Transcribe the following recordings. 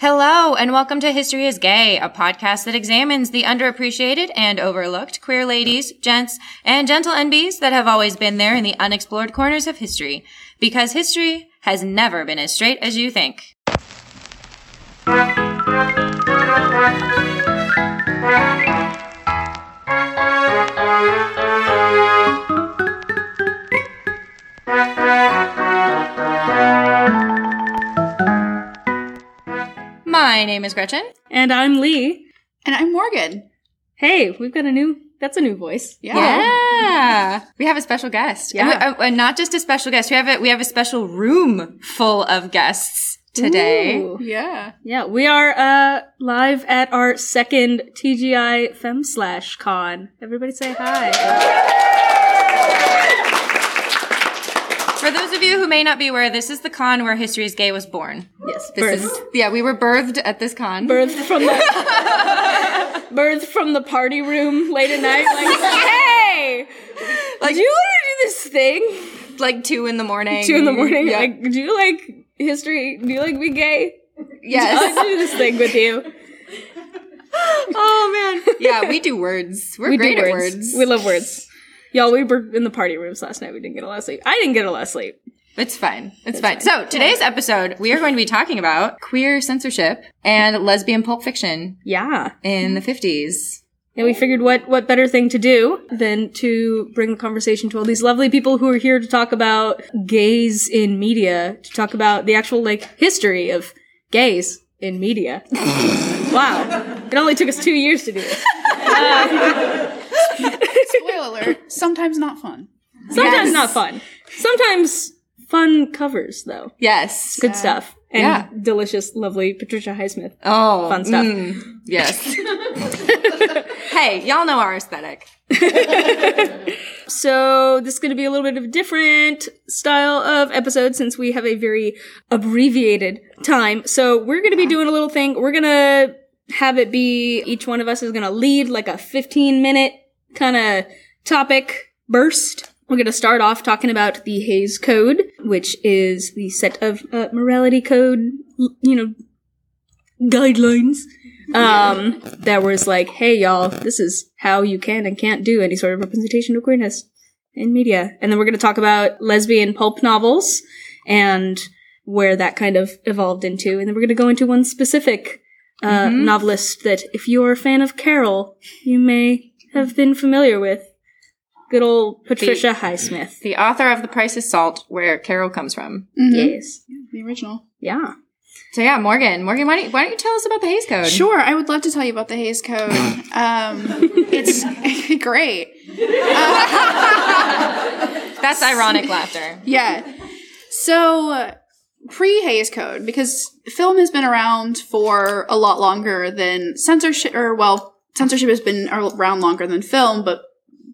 Hello, and welcome to History is Gay, a podcast that examines the underappreciated and overlooked queer ladies, gents, and gentle NBs that have always been there in the unexplored corners of history. Because history has never been as straight as you think. My name is Gretchen. And I'm Lee. And I'm Morgan. Hey, we've got a new, that's a new voice. Yeah. Yeah. We have a special guest. Yeah. And, we- uh, and not just a special guest. We have a, we have a special room full of guests today. Ooh. Yeah. Yeah, we are uh live at our second TGI Fem Slash Con. Everybody say hi. For those of you who may not be aware, this is the con where History is Gay was born. Yes, This birth. is, yeah, we were birthed at this con. Birthed from the birth from the party room late at night. Like, hey, Like- do you want to do this thing? like two in the morning. Two in the morning. Yeah. Like, do you like history? Do you like be gay? Yes. to do this thing with you. oh man. Yeah, we do words. We're we great do at words. words. We love words. Y'all, we were in the party rooms last night. We didn't get a lot of sleep. I didn't get a lot of sleep. It's fine. It's fine. So today's episode, we are going to be talking about queer censorship and lesbian pulp fiction Yeah. in the fifties. And we figured what, what better thing to do than to bring the conversation to all these lovely people who are here to talk about gays in media, to talk about the actual, like, history of gays in media. wow. It only took us two years to do this. Spoiler um, alert. Sometimes not fun. Sometimes Yes. not fun. Sometimes fun covers, though. Yes. Good stuff. And Yeah. delicious, lovely Patricia Highsmith. Oh, Fun stuff. mm, yes. hey, y'all know our aesthetic. So this is going to be a little bit of a different style of episode since we have a very abbreviated time. So we're going to be doing a little thing. We're going to have it be each one of us is going to lead like a 15 minute kind of topic burst. We're going to start off talking about the Hays Code, which is the set of uh, morality code, you know, guidelines um that was like hey y'all this is how you can and can't do any sort of representation of queerness in media. And then we're going to talk about lesbian pulp novels and where that kind of evolved into. And then we're going to go into one specific uh, novelist that if you're a fan of carol you may have been familiar with good old patricia highsmith The author of The Price of Salt, where Carol comes from. yes The original. yeah So yeah, Morgan. Morgan, why don't, why don't you tell us about the Hays Code? Sure, I would love to tell you about the Hays Code. Um, it's great. That's ironic laughter. Yeah. So, pre Hays Code, because film has been around for a lot longer than censorship, or well, censorship has been around longer than film, but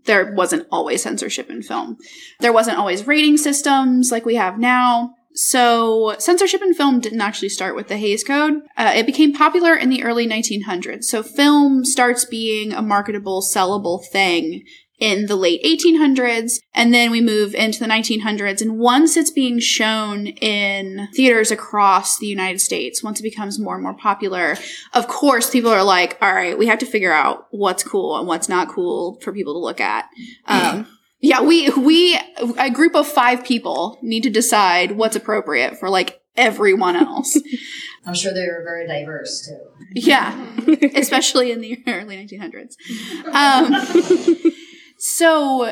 there wasn't always censorship in film. There wasn't always rating systems like we have now. So, censorship in film didn't actually start with the Hays Code. Uh, it became popular in the early 1900s. So, film starts being a marketable, sellable thing in the late 1800s, and then we move into the 1900s. And once it's being shown in theaters across the United States, once it becomes more and more popular, of course, people are like, all right, we have to figure out what's cool and what's not cool for people to look at. Um, yeah, we, we, a group of five people need to decide what's appropriate for like everyone else. I'm sure they were very diverse too. Yeah, especially in the early 1900s. Um, so,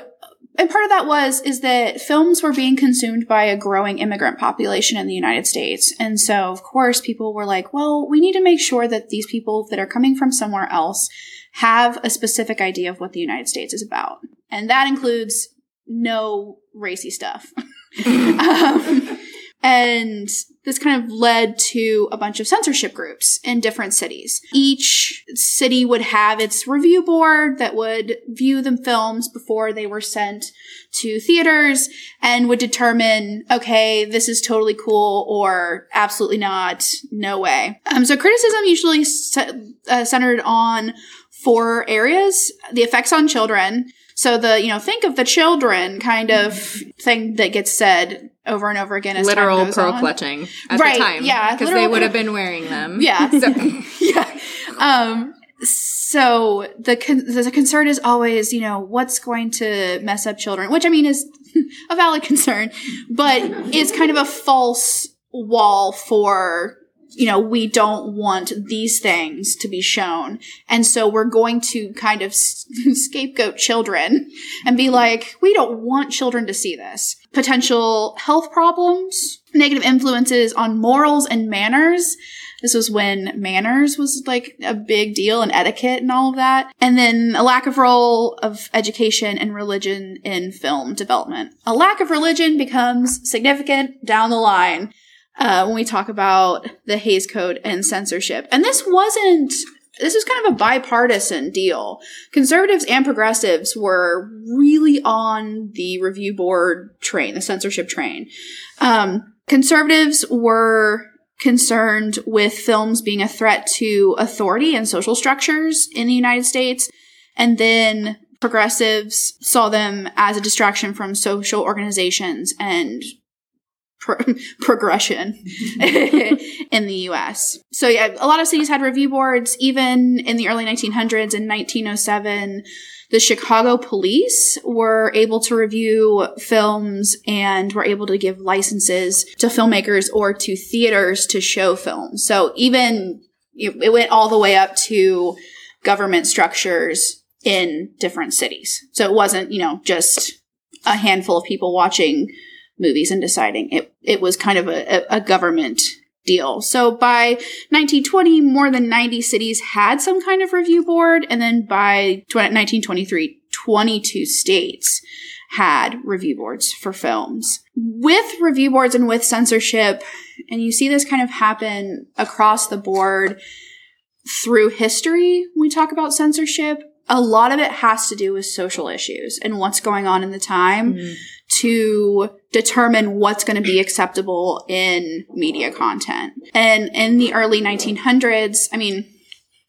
and part of that was is that films were being consumed by a growing immigrant population in the United States, and so of course people were like, well, we need to make sure that these people that are coming from somewhere else have a specific idea of what the United States is about, and that includes no racy stuff. um, and this kind of led to a bunch of censorship groups in different cities. Each city would have its review board that would view the films before they were sent to theaters and would determine, okay, this is totally cool or absolutely not, no way. Um, so criticism usually uh, centered on four areas: the effects on children. So the, you know, think of the children kind of thing that gets said over and over again as Literal pearl on. clutching at Right, the time. yeah, Because they would have been wearing them. Yeah. So, yeah. Um, so the con- the concern is always, you know, what's going to mess up children, which I mean is a valid concern, but is kind of a false wall for you know we don't want these things to be shown and so we're going to kind of scapegoat children and be like we don't want children to see this potential health problems negative influences on morals and manners this was when manners was like a big deal and etiquette and all of that. And then a lack of role of education and religion in film development. A lack of religion becomes significant down the line uh, when we talk about the Hays Code and censorship. And this wasn't this was kind of a bipartisan deal. Conservatives and progressives were really on the review board train, the censorship train. Um, conservatives were concerned with films being a threat to authority and social structures in the United States. And then progressives saw them as a distraction from social organizations and pro- progression in the US. So yeah, a lot of cities had review boards even in the early 1900s in 1907 the Chicago police were able to review films and were able to give licenses to filmmakers or to theaters to show films. So even it it went all the way up to government structures in different cities. So it wasn't, you know, just a handful of people watching movies and deciding. It it was kind of a, a, government deal. So by 1920, more than 90 cities had some kind of review board, and then by 1923, 22 states had review boards for films. With review boards and with censorship, and you see this kind of happen across the board through history when we talk about censorship, a lot of it has to do with social issues and what's going on in the time mm-hmm. to determine what's going to be acceptable in media content. And in the early 1900s, I mean,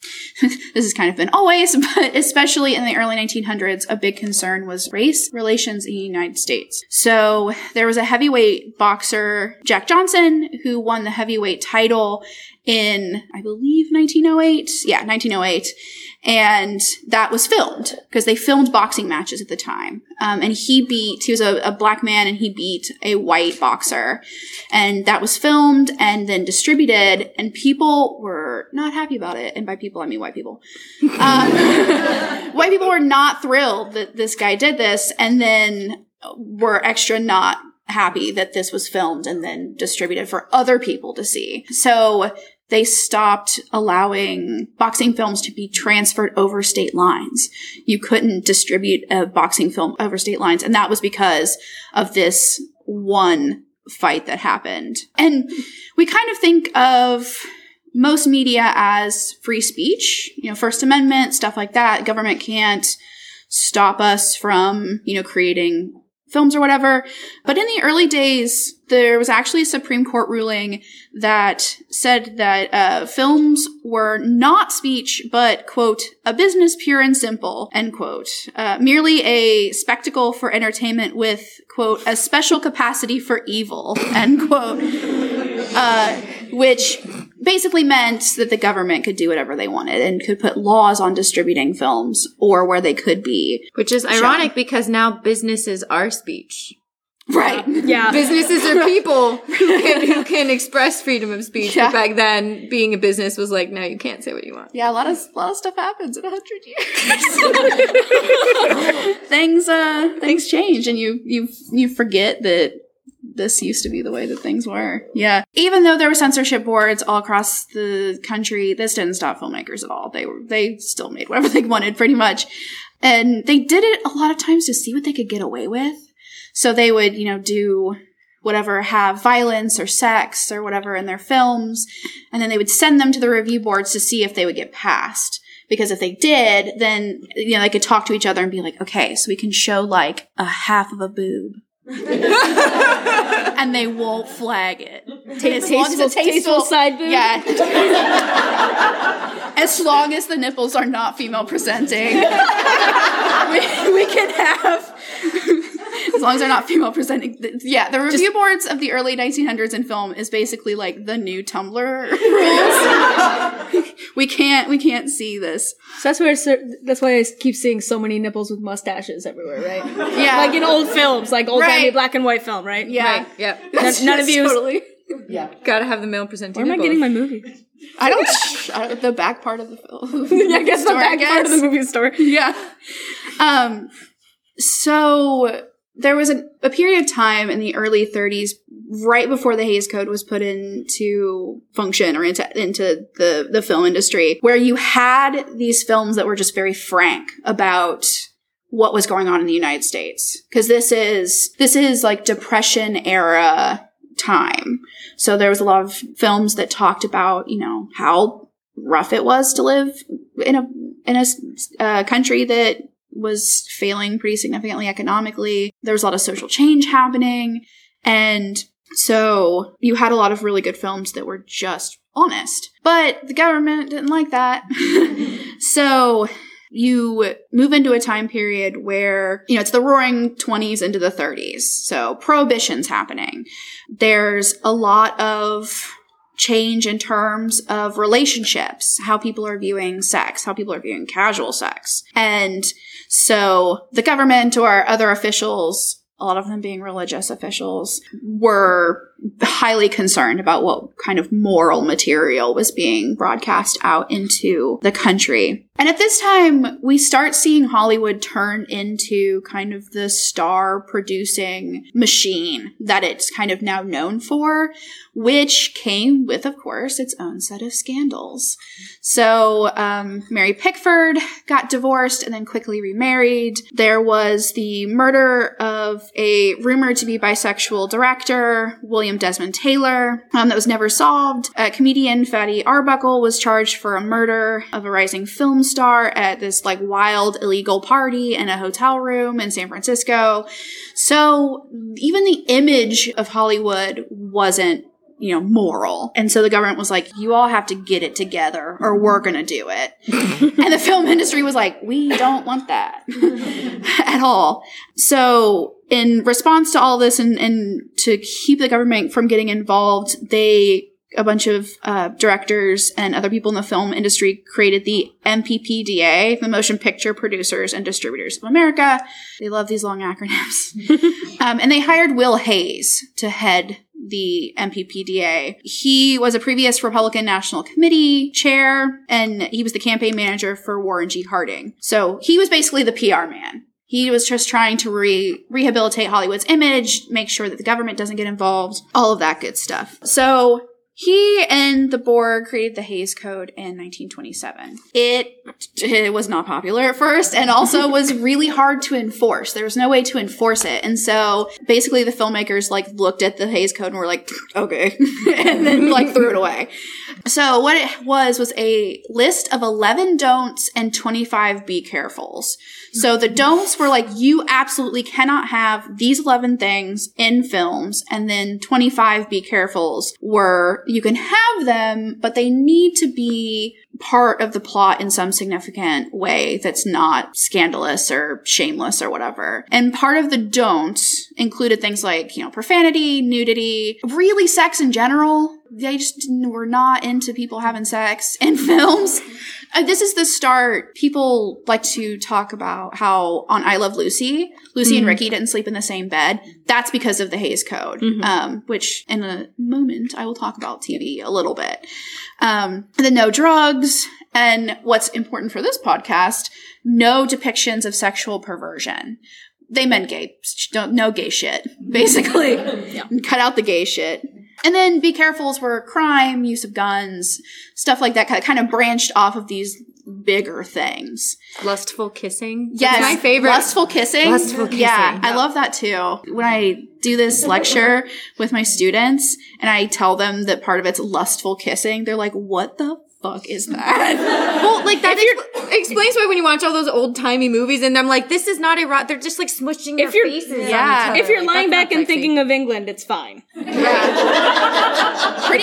this has kind of been always, but especially in the early 1900s, a big concern was race relations in the United States. So there was a heavyweight boxer, Jack Johnson, who won the heavyweight title in, I believe, 1908. Yeah, 1908. And that was filmed because they filmed boxing matches at the time. Um, and he beat, he was a, a black man and he beat a white boxer. And that was filmed and then distributed and people were not happy about it. And by people, I mean white people. Um, white people were not thrilled that this guy did this and then were extra not happy that this was filmed and then distributed for other people to see. So they stopped allowing boxing films to be transferred over state lines. You couldn't distribute a boxing film over state lines. And that was because of this one fight that happened. And we kind of think of most media as free speech, you know, First Amendment, stuff like that. Government can't stop us from, you know, creating films or whatever. But in the early days, there was actually a Supreme Court ruling that said that uh, films were not speech, but, quote, a business pure and simple, end quote. Uh, merely a spectacle for entertainment with, quote, a special capacity for evil, end quote. Uh, which basically meant that the government could do whatever they wanted and could put laws on distributing films or where they could be. Which is ironic because now businesses are speech. Right. Yeah. Businesses are people who can, who can express freedom of speech. Yeah. But back then, being a business was like, no, you can't say what you want. Yeah, a lot of a lot of stuff happens in a hundred years. things uh things change and you you you forget that this used to be the way that things were. Yeah. Even though there were censorship boards all across the country, this didn't stop filmmakers at all. They were they still made whatever they wanted pretty much. And they did it a lot of times to see what they could get away with. So they would, you know, do whatever, have violence or sex or whatever in their films. And then they would send them to the review boards to see if they would get passed. Because if they did, then, you know, they could talk to each other and be like, okay, so we can show like a half of a boob. and they won't flag it. As long as Tasteful, it's tasteful side boob. Yeah. as long as the nipples are not female presenting, we, we can have. As long as they're not female presenting. th- Yeah, the review boards of the early 1900s in film is basically like the new Tumblr rules. we can't we can't see this. So that's why I, that's why I keep seeing so many nipples with mustaches everywhere, right? Yeah, like in old films, like old timey black and white film, right? yeah. Right. Yep. None, none of you. totally. Yeah, gotta have the male presenting. Where am I nipple. getting my movie? I don't. I don't- the back part of the film. yeah, I guess the Store, I back part of the movie store. yeah. Um. So there was a, a period of time in the early 30s, right before the Hays Code was put into function or into into the the film industry, where you had these films that were just very frank about what was going on in the United States because this is this is like depression era time. So there was a lot of films that talked about, you know, how rough it was to live in a in a uh, country that was failing pretty significantly economically. There was a lot of social change happening, and so you had a lot of really good films that were just honest. But the government didn't like that, so you move into a time period where, you know, it's the roaring 20s into the 30s. So prohibition's happening. There's a lot of change in terms of relationships, how people are viewing sex, how people are viewing casual sex. And so the government or other officials, a lot of them being religious officials, were highly concerned about what kind of moral material was being broadcast out into the country. And at this time, we start seeing Hollywood turn into kind of the star producing machine that it's kind of now known for, which came with, of course, its own set of scandals. So, um, Mary Pickford got divorced and then quickly remarried. There was the murder of a rumored to be bisexual director, William Desmond Taylor, um, that was never solved. Uh, comedian Fatty Arbuckle was charged for a murder of a rising film star at this like wild illegal party in a hotel room in San Francisco. So even the image of Hollywood wasn't you know, moral. And so the government was like, you all have to get it together or we're going to do it. and the film industry was like, we don't want that at all. So in response to all this and, and to keep the government from getting involved, they a bunch of uh, directors and other people in the film industry created the MPPDA, the Motion Picture Producers and Distributors of America. They love these long acronyms. um, and they hired Will Hays to head the MPPDA. He was a previous Republican National Committee chair, and he was the campaign manager for Warren G. Harding. So he was basically the PR man. He was just trying to re- rehabilitate Hollywood's image, make sure that the government doesn't get involved, all of that good stuff. So he and the board created the Hays Code in 1927. It, it was not popular at first and also was really hard to enforce. There was no way to enforce it. And so basically the filmmakers like looked at the Hays Code and were like, okay, and then like threw it away. So what it was was a list of 11 don'ts and 25 be carefuls. So the don'ts were like, you absolutely cannot have these 11 things in films. And then 25 be carefuls were, you can have them, but they need to be part of the plot in some significant way that's not scandalous or shameless or whatever. And part of the don'ts included things like, you know, profanity, nudity, really sex in general. They just were not into people having sex in films. Uh, this is the start. People like to talk about how on I Love Lucy, Lucy and Ricky didn't sleep in the same bed. That's because of the Hays Code, um, which in a moment I will talk about TV a little bit. Um, the no drugs, and what's important for this podcast, no depictions of sexual perversion. They meant gay, don't, no gay shit, basically. Cut out the gay shit. And then be carefuls were crime, use of guns, stuff like that, kind of branched off of these bigger things. Lustful kissing. Yes, That's my favorite. Lustful kissing. Lustful kissing. Yeah, I love that too. When I do this lecture with my students and I tell them that part of it's lustful kissing, they're like, "What the fuck is that?" Well, like that ex- explains why when you watch all those old timey movies and I'm like, this is not erotic. They're just like smushing their If you're- faces. Yeah. on If you're other. lying back and sexy. thinking of England, it's fine. Pretty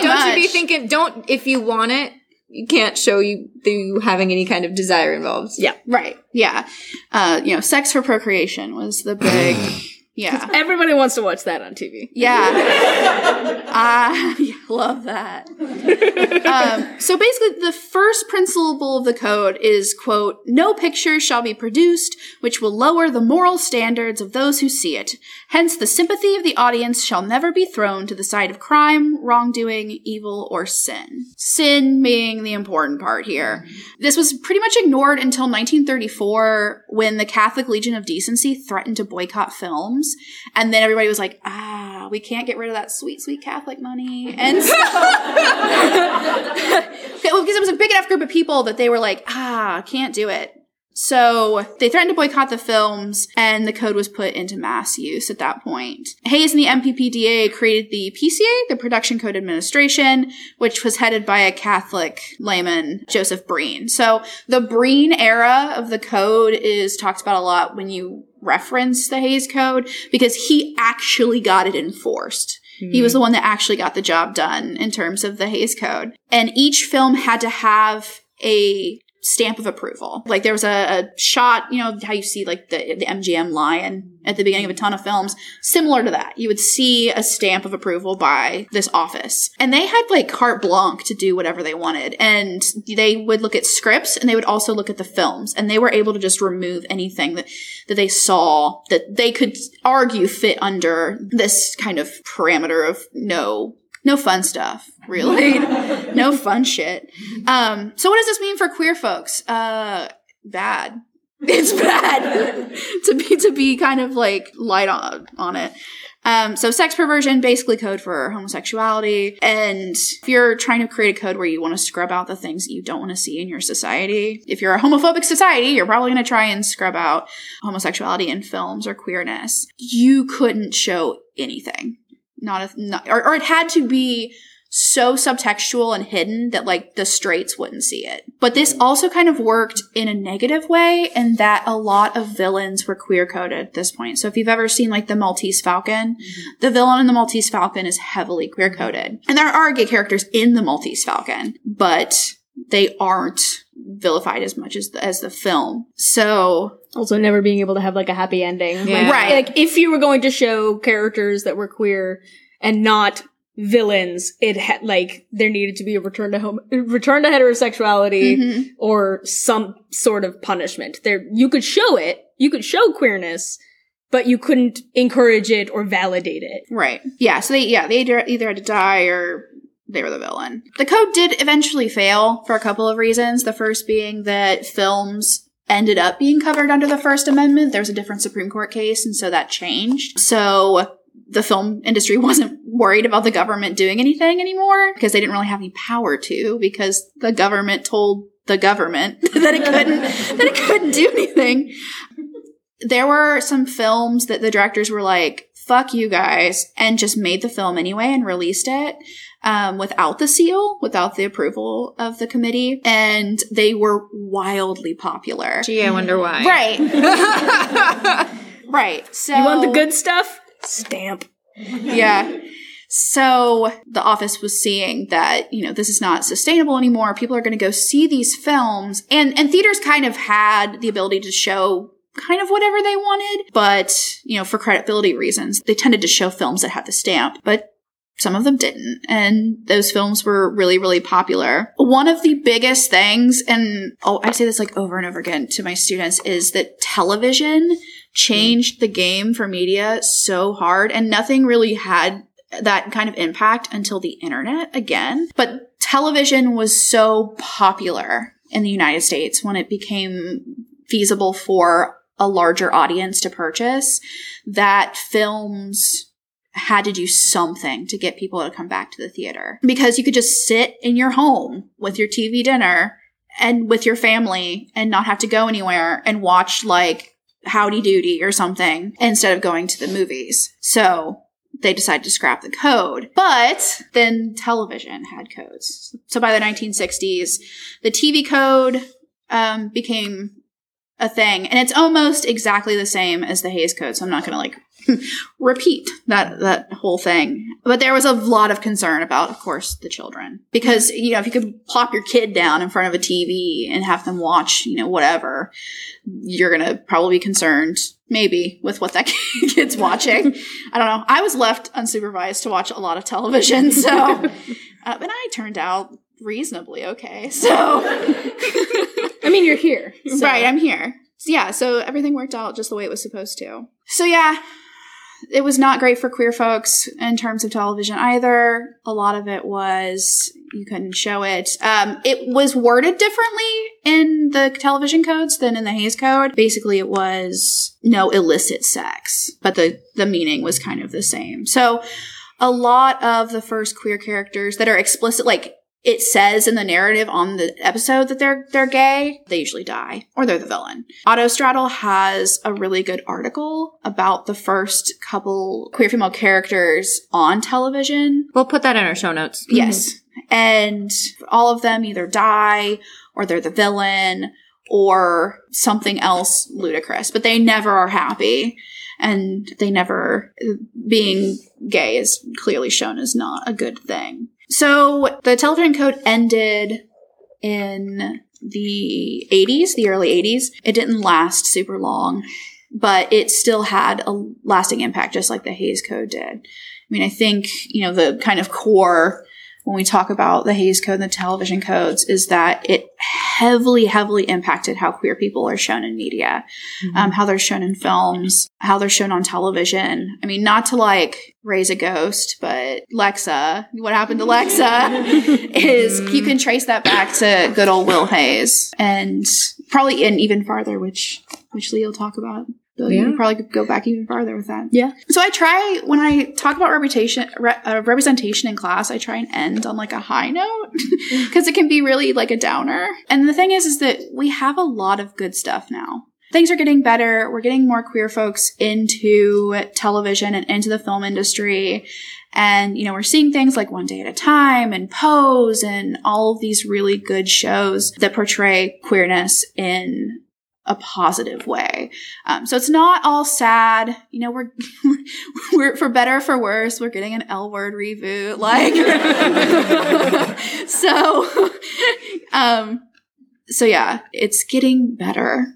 don't much. you be thinking? Don't if you want it, you can't show you you having any kind of desire involved. Yeah. Right. Yeah. Uh, you know, sex for procreation was the big, Yeah. Everybody wants to watch that on TV. Yeah. I love that. um, so basically, the first principle of the code is, quote, no picture shall be produced which will lower the moral standards of those who see it. Hence, the sympathy of the audience shall never be thrown to the side of crime, wrongdoing, evil, or sin. Sin being the important part here. This was pretty much ignored until 1934 when the Catholic Legion of Decency threatened to boycott films. And then everybody was like, ah, we can't get rid of that sweet, sweet Catholic money. And so, because it was a big enough group of people that they were like, ah, can't do it. So they threatened to boycott the films, and the code was put into mass use at that point. Hays and the MPPDA created the PCA, the Production Code Administration, which was headed by a Catholic layman, Joseph Breen. So the Breen era of the code is talked about a lot when you reference the Hays Code because he actually got it enforced. He was hmm. the one that actually got the job done in terms of the Hays Code. And each film had to have a stamp of approval. Like there was a, a shot, you know, how you see like the, the MGM lion at the beginning of a ton of films, similar to that. You would see a stamp of approval by this office. And they had like carte blanche to do whatever they wanted. And they would look at scripts and they would also look at the films. And they were able to just remove anything that, that they saw that they could argue fit under this kind of parameter of no no fun stuff, really. no fun shit. Um, so what does this mean for queer folks? Uh, bad. It's bad to be to be kind of like light on on it. Um, so sex perversion, basically code for homosexuality. And if you're trying to create a code where you want to scrub out the things that you don't want to see in your society, if you're a homophobic society, you're probably going to try and scrub out homosexuality in films or queerness. You couldn't show anything not a not, or, or it had to be so subtextual and hidden that like the straights wouldn't see it. But this mm-hmm. also kind of worked in a negative way in that a lot of villains were queer coded at this point. So if you've ever seen like the Maltese Falcon, mm-hmm. the villain in the Maltese Falcon is heavily queer coded. And there are gay characters in the Maltese Falcon, but they aren't vilified as much as the, as the film. So Also, never being able to have like a happy ending. Yeah. Like, Right. Like, if you were going to show characters that were queer and not villains, it had like there needed to be a return to home, return to heterosexuality, Mhm. or some sort of punishment. There, you could show it, you could show queerness, but you couldn't encourage it or validate it. Right. Yeah. So they, yeah, they either, either had to die or they were the villain. The code did eventually fail for a couple of reasons. The first being that films ended up being covered under the First Amendment. There was a different Supreme Court case, and so that changed. So the film industry wasn't worried about the government doing anything anymore because they didn't really have any power to because the government told the government that it couldn't that it couldn't do anything there were some films that the directors were like, fuck you guys, and just made the film anyway and released it um, without the seal, without the approval of the committee. And they were wildly popular. Gee, I wonder why. Right. right. So You want the good stuff? Stamp. yeah. So the office was seeing that, you know, this is not sustainable anymore. People are going to go see these films and, and theaters kind of had the ability to show kind of whatever they wanted, but, you know, for credibility reasons, they tended to show films that had the stamp, but some of them didn't. And those films were really, really popular. One of the biggest things, and oh, I say this like over and over again to my students, is that television changed the game for media so hard and nothing really had that kind of impact until the internet again. But television was so popular in the United States when it became feasible for a larger audience to purchase that films had to do something to get people to come back to the theater because you could just sit in your home with your TV dinner and with your family and not have to go anywhere and watch like Howdy Doody or something instead of going to the movies. So they decided to scrap the code. But then television had codes. So by the 1960s, the TV code um, became a thing. And it's almost exactly the same as the Hays Code. So I'm not going to like repeat that that whole thing. But there was a lot of concern about, of course, the children because you know if you could plop your kid down in front of a TV and have them watch, you know, whatever, you're gonna probably be concerned. Maybe with what that kid's watching. I don't know. I was left unsupervised to watch a lot of television, so uh, and I turned out reasonably okay. So I mean, you're here. so- Right, I'm here. So, yeah, so everything worked out just the way it was supposed to. So yeah, it was not great for queer folks in terms of television either. A lot of it was you couldn't show it. Um, it was worded differently in the television codes than in the Hays Code. Basically, it was no illicit sex, but the the meaning was kind of the same. So a lot of the first queer characters that are explicit, like it says in the narrative on the episode that they're they're gay, they usually die or they're the villain. Autostraddle has a really good article about the first couple queer female characters on television. We'll put that in our show notes. Yes. And all of them either die or they're the villain or something else ludicrous, but they never are happy. And they never, being gay is clearly shown as not a good thing. So the television code ended in the 80s, the early 80s. It didn't last super long, but it still had a lasting impact, just like the Hays Code did. I mean, I think, you know, the kind of core when we talk about the Hays Code and the television codes is that it heavily, heavily impacted how queer people are shown in media, um, how they're shown in films, how they're shown on television. I mean, not to like raise a ghost, but Lexa, what happened to Lexa is you can trace that back to good old Will Hays and probably in even farther, which, which Lee will talk about. You Yeah. can probably could go back even farther with that. Yeah. So I try when I talk about reputation, re- uh, representation in class, I try and end on like a high note because it can be really like a downer. And the thing is, is that we have a lot of good stuff now. Things are getting better. We're getting more queer folks into television and into the film industry. And, you know, we're seeing things like One Day at a Time and Pose and all of these really good shows that portray queerness in a positive way. Um, so it's not all sad. You know, we're, we're for better or for worse, we're getting an L word reboot. Like, so, um, so yeah, it's getting better,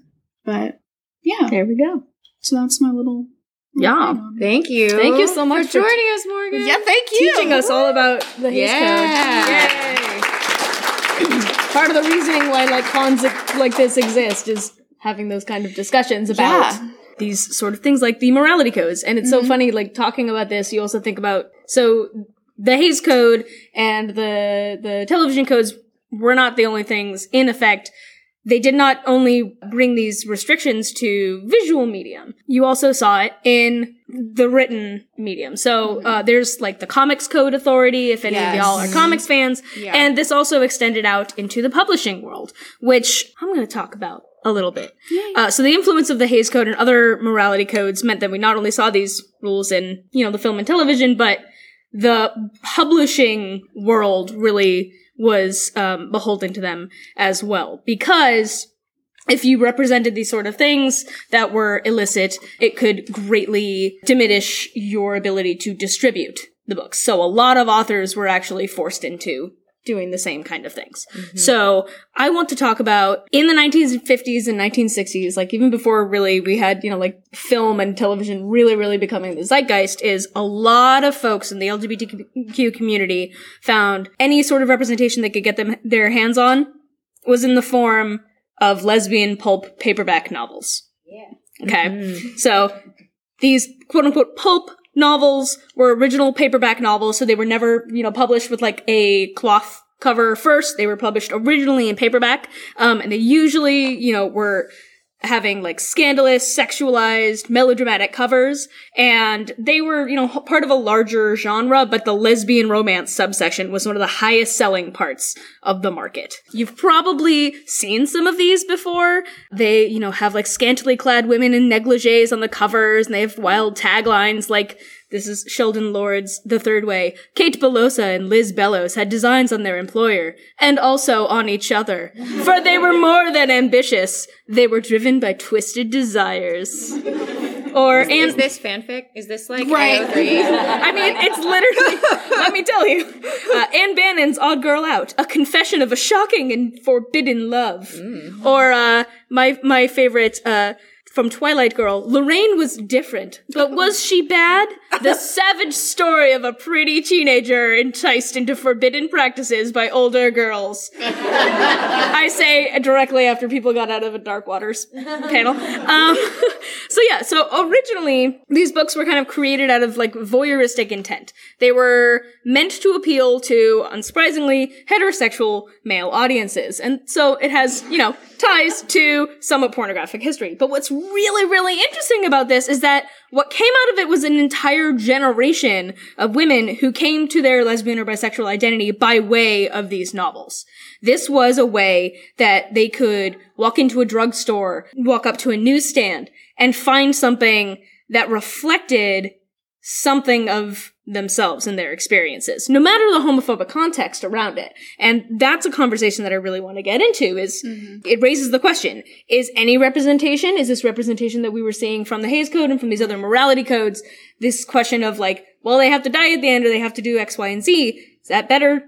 but yeah, There we go. so that's my little, Yeah. Thank you. Thank you so much for for joining us, Morgan. yeah, thank you. Teaching us all about the Hays Yeah. Code. Yay. Part of the reasoning why like cons like this exist is having those kind of discussions about Yeah. these sort of things like the morality codes. And it's so funny, like talking about this, you also think about so the Hays Code and the the television codes were not the only things in effect. They did not only bring these restrictions to visual medium, you also saw it in the written medium. So uh, there's like the Comics Code Authority, if any of y'all are comics fans. Yeah. And this also extended out into the publishing world, which I'm going to talk about a little bit. Uh, so the influence of the Hays Code and other morality codes meant that we not only saw these rules in, you know, the film and television, but the publishing world really was um, beholden to them as well. Because if you represented these sort of things that were illicit, it could greatly diminish your ability to distribute the books. So a lot of authors were actually forced into doing the same kind of things. Mm-hmm. So I want to talk about in the 1950s and 1960s, like even before really we had, you know, like film and television really, really becoming the zeitgeist is a lot of folks in the LGBTQ community found any sort of representation they could get them their hands on was in the form of lesbian pulp paperback novels. Yeah. Okay. Mm-hmm. So these quote unquote pulp novels were original paperback novels, so they were never, you know, published with like a cloth cover first. They were published originally in paperback. Um, and they usually, you know, were having like scandalous, sexualized, melodramatic covers. And they were, you know, part of a larger genre, but the lesbian romance subsection was one of the highest selling parts of the market. You've probably seen some of these before. They, you know, have like scantily clad women in negligees on the covers, and they have wild taglines like, this is Sheldon Lord's The Third Way. Kate Belosa and Liz Bellows had designs on their employer, and also on each other. For they were more than ambitious, they were driven by twisted desires. or Is and this fanfic? Is this like Right. I mean, it's literally. let me tell you, uh, Ann Bannon's "Odd Girl Out," a confession of a shocking and forbidden love, or uh, my my favorite uh, from Twilight Girl, Lorraine was different, but was she bad? The savage story of a pretty teenager enticed into forbidden practices by older girls. I say directly after people got out of a Dark Waters panel. Um, so yeah, so originally these books were kind of created out of like voyeuristic intent. They were meant to appeal to, unsurprisingly, heterosexual male audiences. And so it has, you know, ties to somewhat pornographic history. But what's really, really interesting about this is that what came out of it was an entire generation of women who came to their lesbian or bisexual identity by way of these novels. This was a way that they could walk into a drugstore, walk up to a newsstand, and find something that reflected something of themselves and their experiences, no matter the homophobic context around it. And that's a conversation that I really want to get into is mm-hmm. it raises the question, is any representation, is this representation that we were seeing from the Hays Code and from these other morality codes, this question of like, well, they have to die at the end or they have to do X, Y, and Z, is that better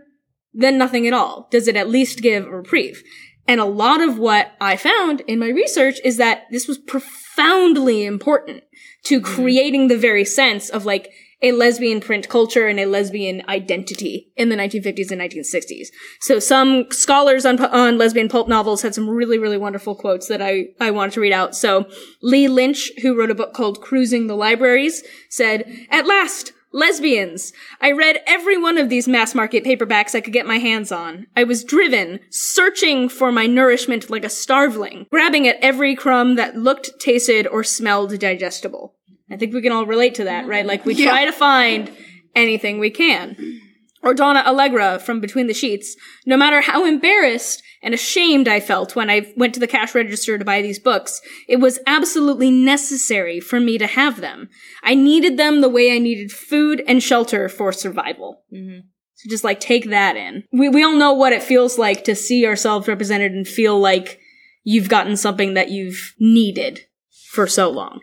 than nothing at all? Does it at least give a reprieve? And a lot of what I found in my research is that this was profoundly important to mm-hmm. creating the very sense of like a lesbian print culture and a lesbian identity in the 1950s and 1960s. So some scholars on, on lesbian pulp novels had some really, really wonderful quotes that I, I wanted to read out. So Lee Lynch, who wrote a book called Cruising the Libraries, said, At last, Lesbians! I read every one of these mass market paperbacks I could get my hands on. I was driven, searching for my nourishment like a starveling, grabbing at every crumb that looked, tasted, or smelled digestible. I think we can all relate to that, right? Like we try to find anything we can. Or Donna Allegra from Between the Sheets. No matter how embarrassed and ashamed I felt when I went to the cash register to buy these books, it was absolutely necessary for me to have them. I needed them the way I needed food and shelter for survival. Mm-hmm. So just like take that in. We, we all know what it feels like to see ourselves represented and feel like you've gotten something that you've needed for so long.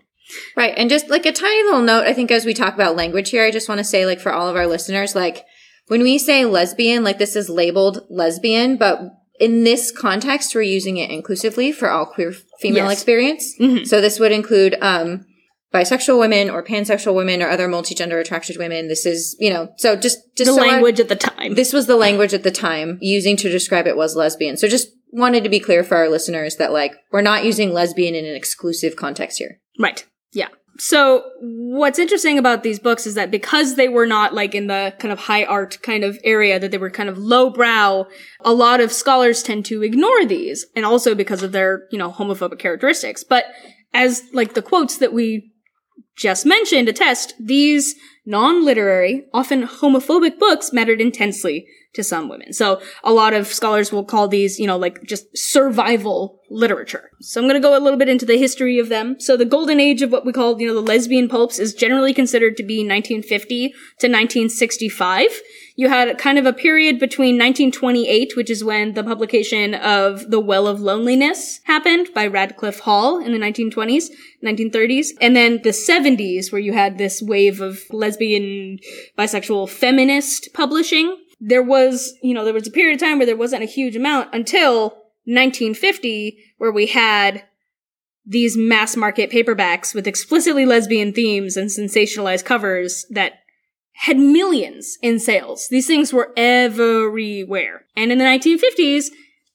Right. And just like a tiny little note, I think as we talk about language here, I just want to say, like, for all of our listeners, like, when we say lesbian, like, this is labeled lesbian, but in this context, we're using it inclusively for all queer female Yes. experience. Mhm. So this would include, um, bisexual women or pansexual women or other multigender attracted women. This is, you know, so just, just the so I- language at the time. this was the language at the time using to describe it was lesbian. So just wanted to be clear for our listeners that like, we're not using lesbian in an exclusive context here. Right. Yeah. So what's interesting about these books is that because they were not like in the kind of high art kind of area, that they were kind of lowbrow, a lot of scholars tend to ignore these, and also because of their, you know, homophobic characteristics. But as like the quotes that we just mentioned attest, these non-literary, often homophobic books mattered intensely to some women. So a lot of scholars will call these, you know, like just survival literature. So I'm going to go a little bit into the history of them. So the golden age of what we call, you know, the lesbian pulps is generally considered to be 1950 to 1965. You had kind of a period between 1928, which is when the publication of The Well of Loneliness happened by Radclyffe Hall in the 1920s, 1930s, and then the 70s, where you had this wave of lesbian, bisexual, feminist publishing. There was, you know, there was a period of time where there wasn't a huge amount until 1950, where we had these mass market paperbacks with explicitly lesbian themes and sensationalized covers that had millions in sales. These things were everywhere. And in the 1950s,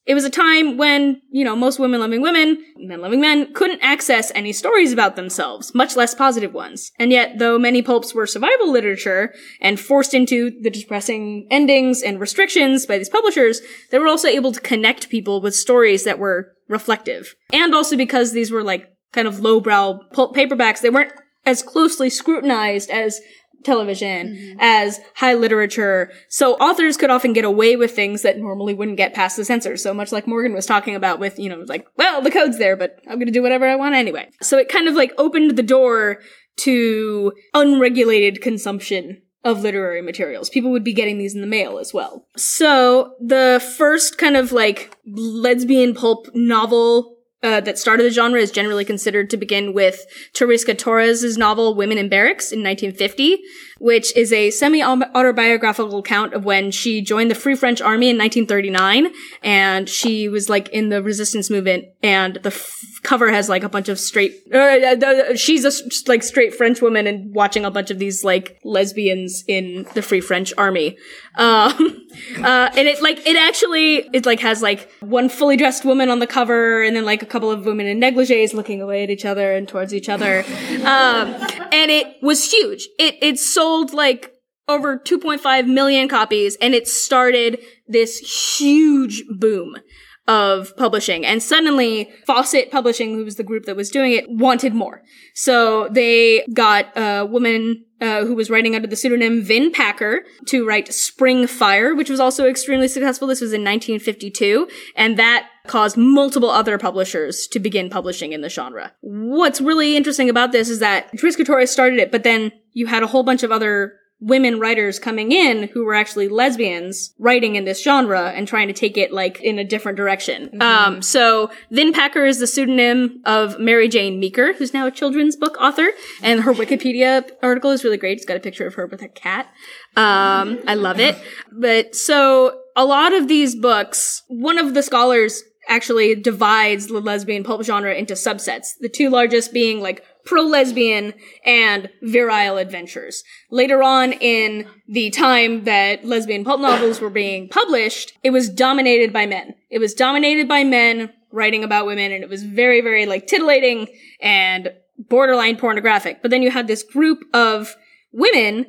it was a time when, you know, most women loving women, men loving men, couldn't access any stories about themselves, much less positive ones. And yet, though many pulps were survival literature and forced into the depressing endings and restrictions by these publishers, they were also able to connect people with stories that were reflective. And also because these were like kind of lowbrow pulp paperbacks, they weren't as closely scrutinized as television, mm-hmm. as high literature. So authors could often get away with things that normally wouldn't get past the censor. So much like Morgan was talking about with, you know, like, well, the code's there, but I'm gonna do whatever I want anyway. So it kind of like opened the door to unregulated consumption of literary materials. People would be getting these in the mail as well. So the first kind of like lesbian pulp novel uh, that started the genre is generally considered to begin with Tereska Torres' novel Women in Barracks in 1950, which is a semi-autobiographical account of when she joined the Free French Army in 1939, and she was like in the resistance movement, and the f- cover has like a bunch of straight, uh, she's a like straight French woman and watching a bunch of these like lesbians in the Free French Army. Um, uh, and it like, it actually, it like has like one fully dressed woman on the cover and then like a couple of women in negligees looking away at each other and towards each other. Um, and it was huge. It, it sold like over 2.5 million copies and it started this huge boom of publishing. And suddenly Fawcett Publishing, who was the group that was doing it, wanted more. So they got a woman uh, who was writing under the pseudonym Vin Packer to write Spring Fire, which was also extremely successful. This was in 1952, and that caused multiple other publishers to begin publishing in the genre. What's really interesting about this is that Tereska Torres started it, but then you had a whole bunch of other women writers coming in who were actually lesbians writing in this genre and trying to take it like in a different direction. Um, so Vin Packer is the pseudonym of Marijane Meaker, who's now a children's book author, and her Wikipedia article is really great. It's got a picture of her with a cat. Um, I love it. But so a lot of these books, one of the scholars actually divides the lesbian pulp genre into subsets. The two largest being like pro-lesbian and virile adventures. Later on in the time that lesbian pulp novels were being published, it was dominated by men. It was dominated by men writing about women and it was very, very like titillating and borderline pornographic. But then you had this group of women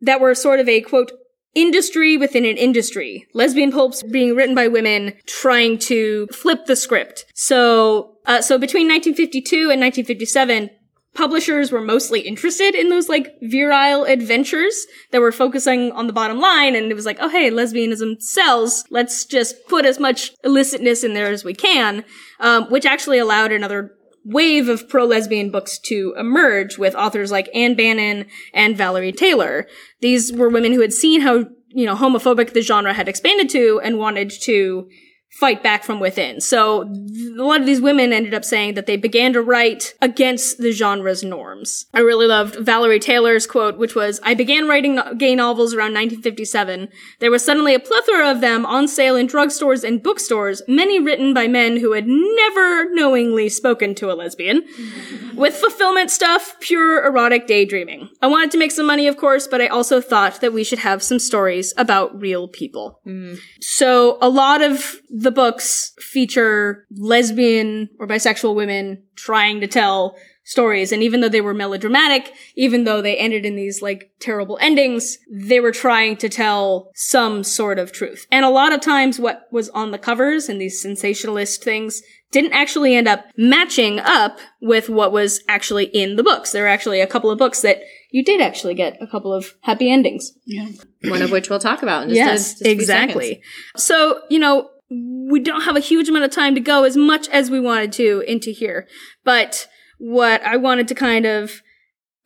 that were sort of a quote industry within an industry. Lesbian pulps being written by women trying to flip the script. So, uh, so between 1952 and 1957, publishers were mostly interested in those like virile adventures that were focusing on the bottom line. And it was like, oh, hey, lesbianism sells. Let's just put as much illicitness in there as we can, um, which actually allowed another wave of pro-lesbian books to emerge with authors like Ann Bannon and Valerie Taylor. These were women who had seen how, you know, homophobic the genre had expanded to and wanted to fight back from within. So a lot of these women ended up saying that they began to write against the genre's norms. I really loved Valerie Taylor's quote, which was, I began writing gay novels around 1957. There was suddenly a plethora of them on sale in drugstores and bookstores, many written by men who had never knowingly spoken to a lesbian. With fulfillment stuff, pure erotic daydreaming. I wanted to make some money, of course, but I also thought that we should have some stories about real people. Mm. So a lot of the books feature lesbian or bisexual women trying to tell stories. And even though they were melodramatic, even though they ended in these like terrible endings, they were trying to tell some sort of truth. And a lot of times what was on the covers and these sensationalist things didn't actually end up matching up with what was actually in the books. There were actually a couple of books that you did actually get a couple of happy endings. Yeah. One of which we'll talk about in just, Yes, a, just a few exactly. So, you know, we don't have a huge amount of time to go as much as we wanted to into here. But what I wanted to kind of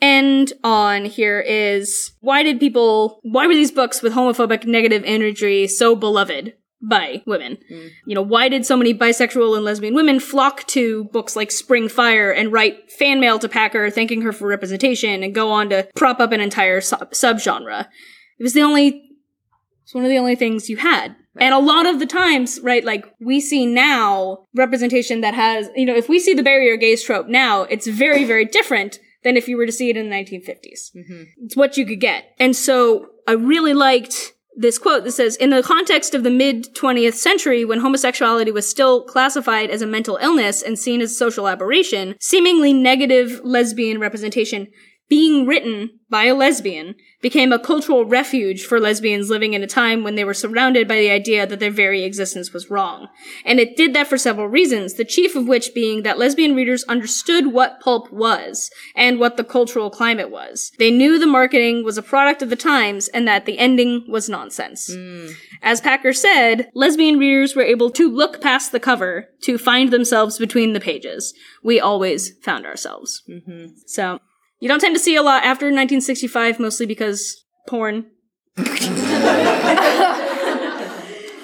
end on here is why did people, why were these books with homophobic negative imagery so beloved? By women. Hmm. You know, why did so many bisexual and lesbian women flock to books like Spring Fire and write fan mail to Packer thanking her for representation and go on to prop up an entire sub- subgenre? It was the only it's one of the only things you had. And a lot of the times, right, like we see now representation that has, you know, if we see the bury your gays trope now, it's very, very different than if you were to see it in the 1950s. Mm-hmm. It's what you could get. And so I really liked this quote that says, in the context of the mid 20th century, when homosexuality was still classified as a mental illness and seen as social aberration, seemingly negative lesbian representation being written by a lesbian became a cultural refuge for lesbians living in a time when they were surrounded by the idea that their very existence was wrong. And it did that for several reasons, the chief of which being that lesbian readers understood what pulp was and what the cultural climate was. They knew the marketing was a product of the times and that the ending was nonsense. Hmm. As Packer said, lesbian readers were able to look past the cover to find themselves between the pages. We always found ourselves. Mm-hmm. So, you don't tend to see a lot after 1965, mostly because porn.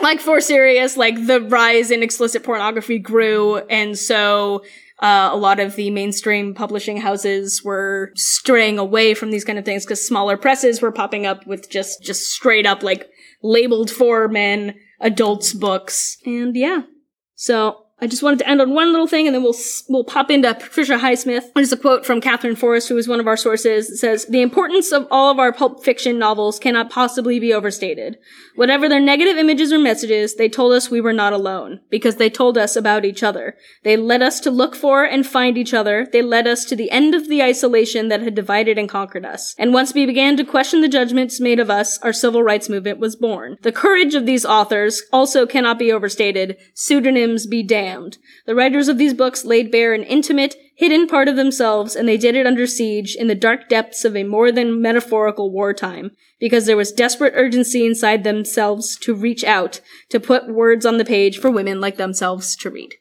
like for serious, like the rise in explicit pornography grew, and so uh, a lot of the mainstream publishing houses were straying away from these kind of things because smaller presses were popping up with just just straight up like labeled for men adults books, and yeah. So I just wanted to end on one little thing, and then we'll we'll pop into Patricia Highsmith. There's a quote from Katherine Forrest, who is one of our sources. It says, "The importance of all of our pulp fiction novels cannot possibly be overstated. Whatever their negative images or messages, they told us we were not alone because they told us about each other. They led us to look for and find each other. They led us to the end of the isolation that had divided and conquered us. And once we began to question the judgments made of us, our civil rights movement was born. The courage of these authors also cannot be overstated. Pseudonyms be damned." The writers of these books laid bare an intimate, hidden part of themselves, and they did it under siege in the dark depths of a more than metaphorical wartime, because there was desperate urgency inside themselves to reach out, to put words on the page for women like themselves to read.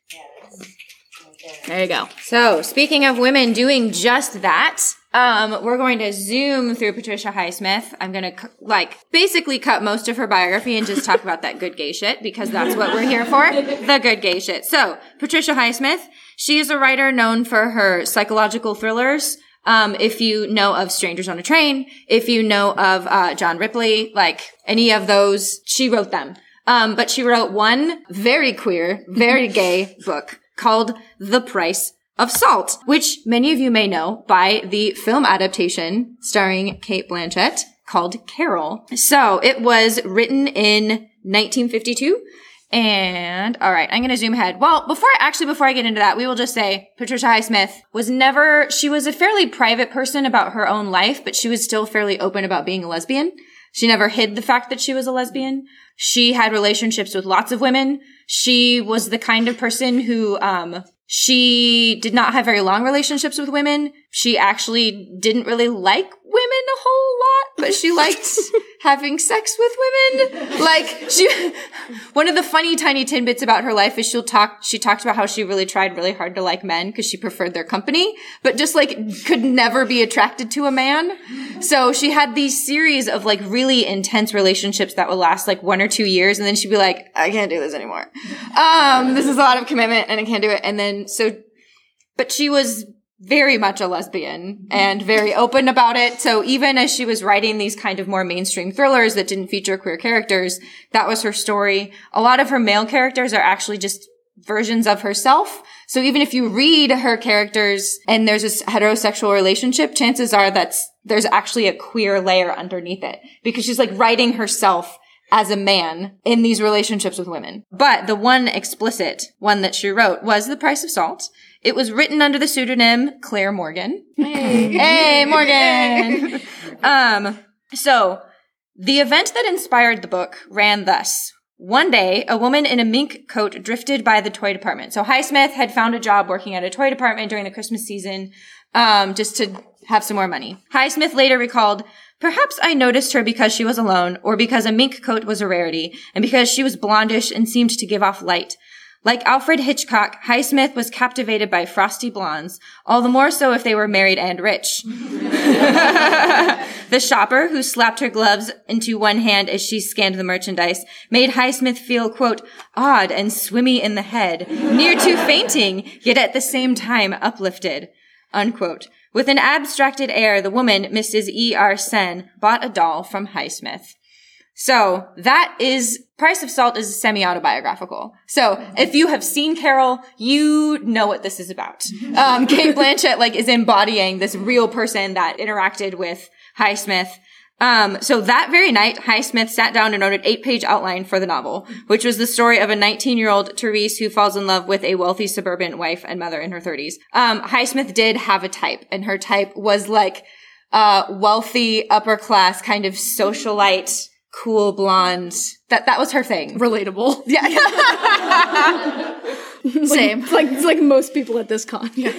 There you go. So, speaking of women doing just that, um, we're going to zoom through Patricia Highsmith. I'm going to like basically cut most of her biography and just talk about that good gay shit because that's what we're here for. The good gay shit. So, Patricia Highsmith, she is a writer known for her psychological thrillers. Um, if you know of Strangers on a Train, if you know of uh, John Ripley, like any of those, she wrote them. Um, but she wrote one very queer, very gay book called The Price of Salt, which many of you may know by the film adaptation starring Cate Blanchett called Carol. So it was written in 1952. And all right, I'm going to zoom ahead. Well, before I actually before I get into that, we will just say Patricia Highsmith was never she was a fairly private person about her own life, but she was still fairly open about being a lesbian. She never hid the fact that she was a lesbian. She had relationships with lots of women. She was the kind of person who um she did not have very long relationships with women. She actually didn't really like women a whole lot, but she liked having sex with women. Like she, one of the funny tiny tidbits about her life is she'll talk, she talked about how she really tried really hard to like men because she preferred their company, but just like could never be attracted to a man. So she had these series of like really intense relationships that would last like one or two years. And then she'd be like, I can't do this anymore. Um, this is a lot of commitment and I can't do it. And then so, but she was very much a lesbian and very open about it. So even as she was writing these kind of more mainstream thrillers that didn't feature queer characters, that was her story. A lot of her male characters are actually just versions of herself. So even if you read her characters and there's this heterosexual relationship, chances are that's, there's actually a queer layer underneath it because she's like writing herself as a man in these relationships with women. But the one explicit one that she wrote was The Price of Salt. It was written under the pseudonym Claire Morgan. Hey, hey Morgan. um, so the event that inspired the book ran thus. One day, a woman in a mink coat drifted by the toy department. So Highsmith had found a job working at a toy department during the Christmas season, um, just to have some more money. Highsmith later recalled, Perhaps I noticed her because she was alone, or because a mink coat was a rarity, and because she was blondish and seemed to give off light. Like Alfred Hitchcock, Highsmith was captivated by frosty blondes, all the more so if they were married and rich. the shopper, who slapped her gloves into one hand as she scanned the merchandise, made Highsmith feel, quote, odd and swimmy in the head, near to fainting, yet at the same time uplifted, unquote. With an abstracted air, the woman, Mrs. E. R. Senn, bought a doll from Highsmith. So that is Price of Salt is semi-autobiographical. So if you have seen Carol, you know what this is about. Um, Cate Blanchett like is embodying this real person that interacted with Highsmith. Um, so that very night, Highsmith sat down and wrote an eight-page outline for the novel, which was the story of a 19-year-old Therese who falls in love with a wealthy suburban wife and mother in her 30s. Um, Highsmith did have a type, and her type was like uh, wealthy, upper class, kind of socialite cool blonde. That that was her thing. Relatable. Yeah. Same. It's like like most people at this con. Yeah.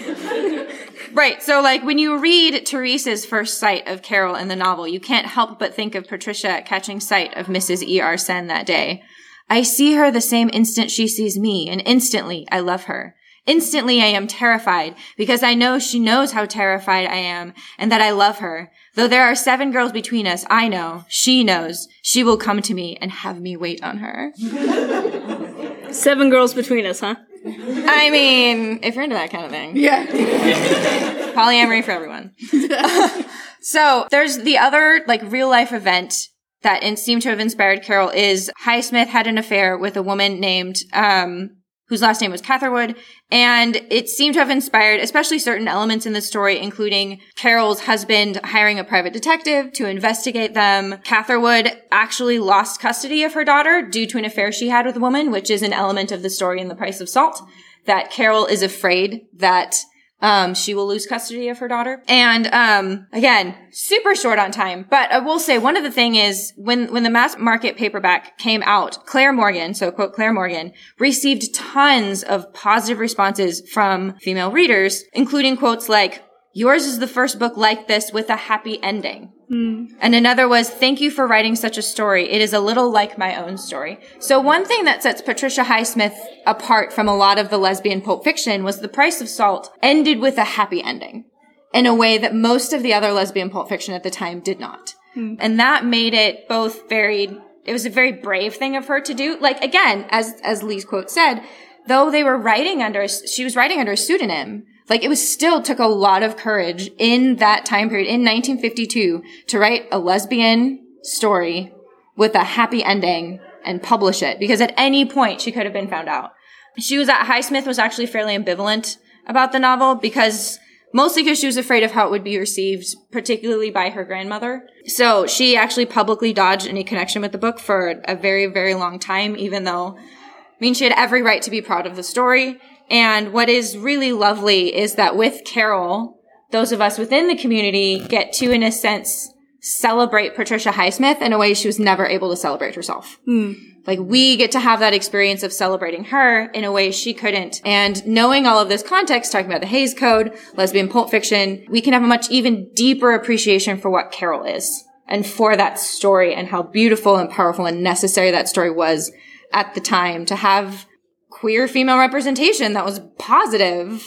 right. So like when you read Teresa's first sight of Carol in the novel, you can't help but think of Patricia catching sight of Mrs. E. R. Senn that day. I see her the same instant she sees me, and instantly I love her. Instantly, I am terrified because I know she knows how terrified I am and that I love her. Though there are seven girls between us, I know, she knows, she will come to me and have me wait on her. Seven girls between us, huh? I mean, if you're into that kind of thing. Yeah. polyamory for everyone. so there's the other like real life event that in, seemed to have inspired Carol is Highsmith had an affair with a woman named um, whose last name was Catherwood, and it seemed to have inspired especially certain elements in the story, including Carol's husband hiring a private detective to investigate them. Catherwood actually lost custody of her daughter due to an affair she had with a woman, which is an element of the story in The Price of Salt. That Carol is afraid that um, she will lose custody of her daughter. And um, again, super short on time. But I will say one of the thing is when when the mass market paperback came out, Claire Morgan, so quote Claire Morgan, received tons of positive responses from female readers, including quotes like Yours is the first book like this with a happy ending. Hmm. And another was, thank you for writing such a story. It is a little like my own story. So one thing that sets Patricia Highsmith apart from a lot of the lesbian pulp fiction was the price of salt ended with a happy ending in a way that most of the other lesbian pulp fiction at the time did not. Hmm. And that made it both very, it was a very brave thing of her to do. Like again, as, as Lee's quote said, though they were writing under, she was writing under a pseudonym, like it was still took a lot of courage in that time period in 1952 to write a lesbian story with a happy ending and publish it because at any point she could have been found out. She was at Highsmith was actually fairly ambivalent about the novel because mostly because she was afraid of how it would be received, particularly by her grandmother. So she actually publicly dodged any connection with the book for a very, very long time, even though, I mean, she had every right to be proud of the story. And what is really lovely is that with Carol, those of us within the community get to, in a sense, celebrate Patricia Highsmith in a way she was never able to celebrate herself. Hmm. Like we get to have that experience of celebrating her in a way she couldn't. And knowing all of this context, talking about the Hays Code, lesbian pulp fiction, we can have a much even deeper appreciation for what Carol is and for that story and how beautiful and powerful and necessary that story was at the time to have queer female representation that was positive.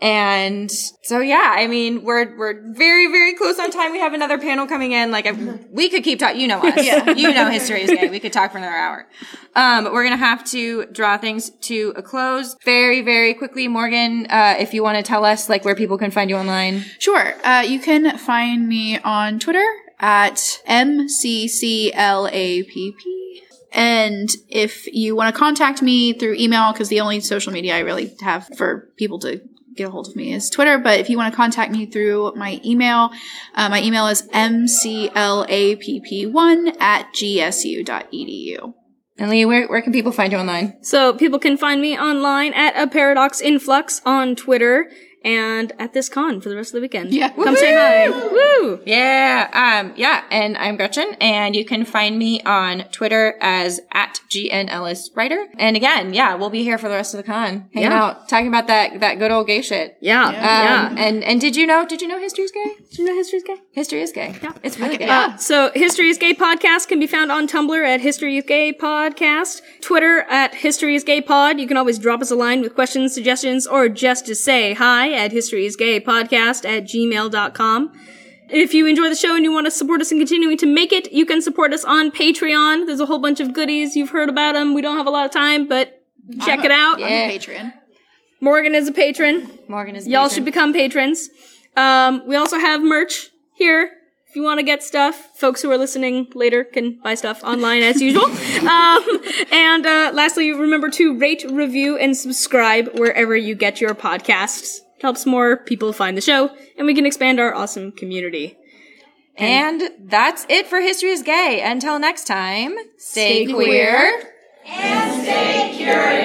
And so, yeah, I mean, we're, we're very, very close on time. We have another panel coming in. Like, I, we could keep talking. You know us. Yeah. You know history is gay. We could talk for another hour. Um, but we're going to have to draw things to a close very, very quickly. Morgan, uh, if you want to tell us, like, where people can find you online. Sure. Uh, you can find me on Twitter at MCCLAPP. And if you want to contact me through email, because the only social media I really have for people to get a hold of me is Twitter. But if you want to contact me through my email, uh, my email is mclapp1 at gsu.edu. And Lee, where, where can people find you online? So people can find me online at a paradox influx on Twitter and at this con for the rest of the weekend. Yeah. Come say hi. Woo! Yeah, um, yeah, and I'm Gretchen, and you can find me on Twitter as at GN Ellis Writer. And again, yeah, we'll be here for the rest of the con, hanging Yeah. out, talking about that that good old gay shit. Yeah. Um, Yeah. And and did you know? Did you know history is gay? Did you know history's gay? History is gay. Yeah, it's really gay. Uh, so History is Gay podcast can be found on Tumblr at History is Gay podcast, Twitter at History is Gay pod. You can always drop us a line with questions, suggestions, or just to say hi at History is Gay podcast at gmail.com. If you enjoy the show and you want to support us in continuing to make it, you can support us on Patreon. There's a whole bunch of goodies. You've heard about them. We don't have a lot of time, but check it out. I'm a patron. Morgan is a patron. Morgan is. Y'all patron. should become patrons. Um, we also have merch here. If you want to get stuff, folks who are listening later can buy stuff online as usual. um, and uh, lastly, remember to rate, review, and subscribe wherever you get your podcasts. It helps more people find the show, and we can expand our awesome community. And that's it for History is Gay. Until next time, stay, queer. and Thank you.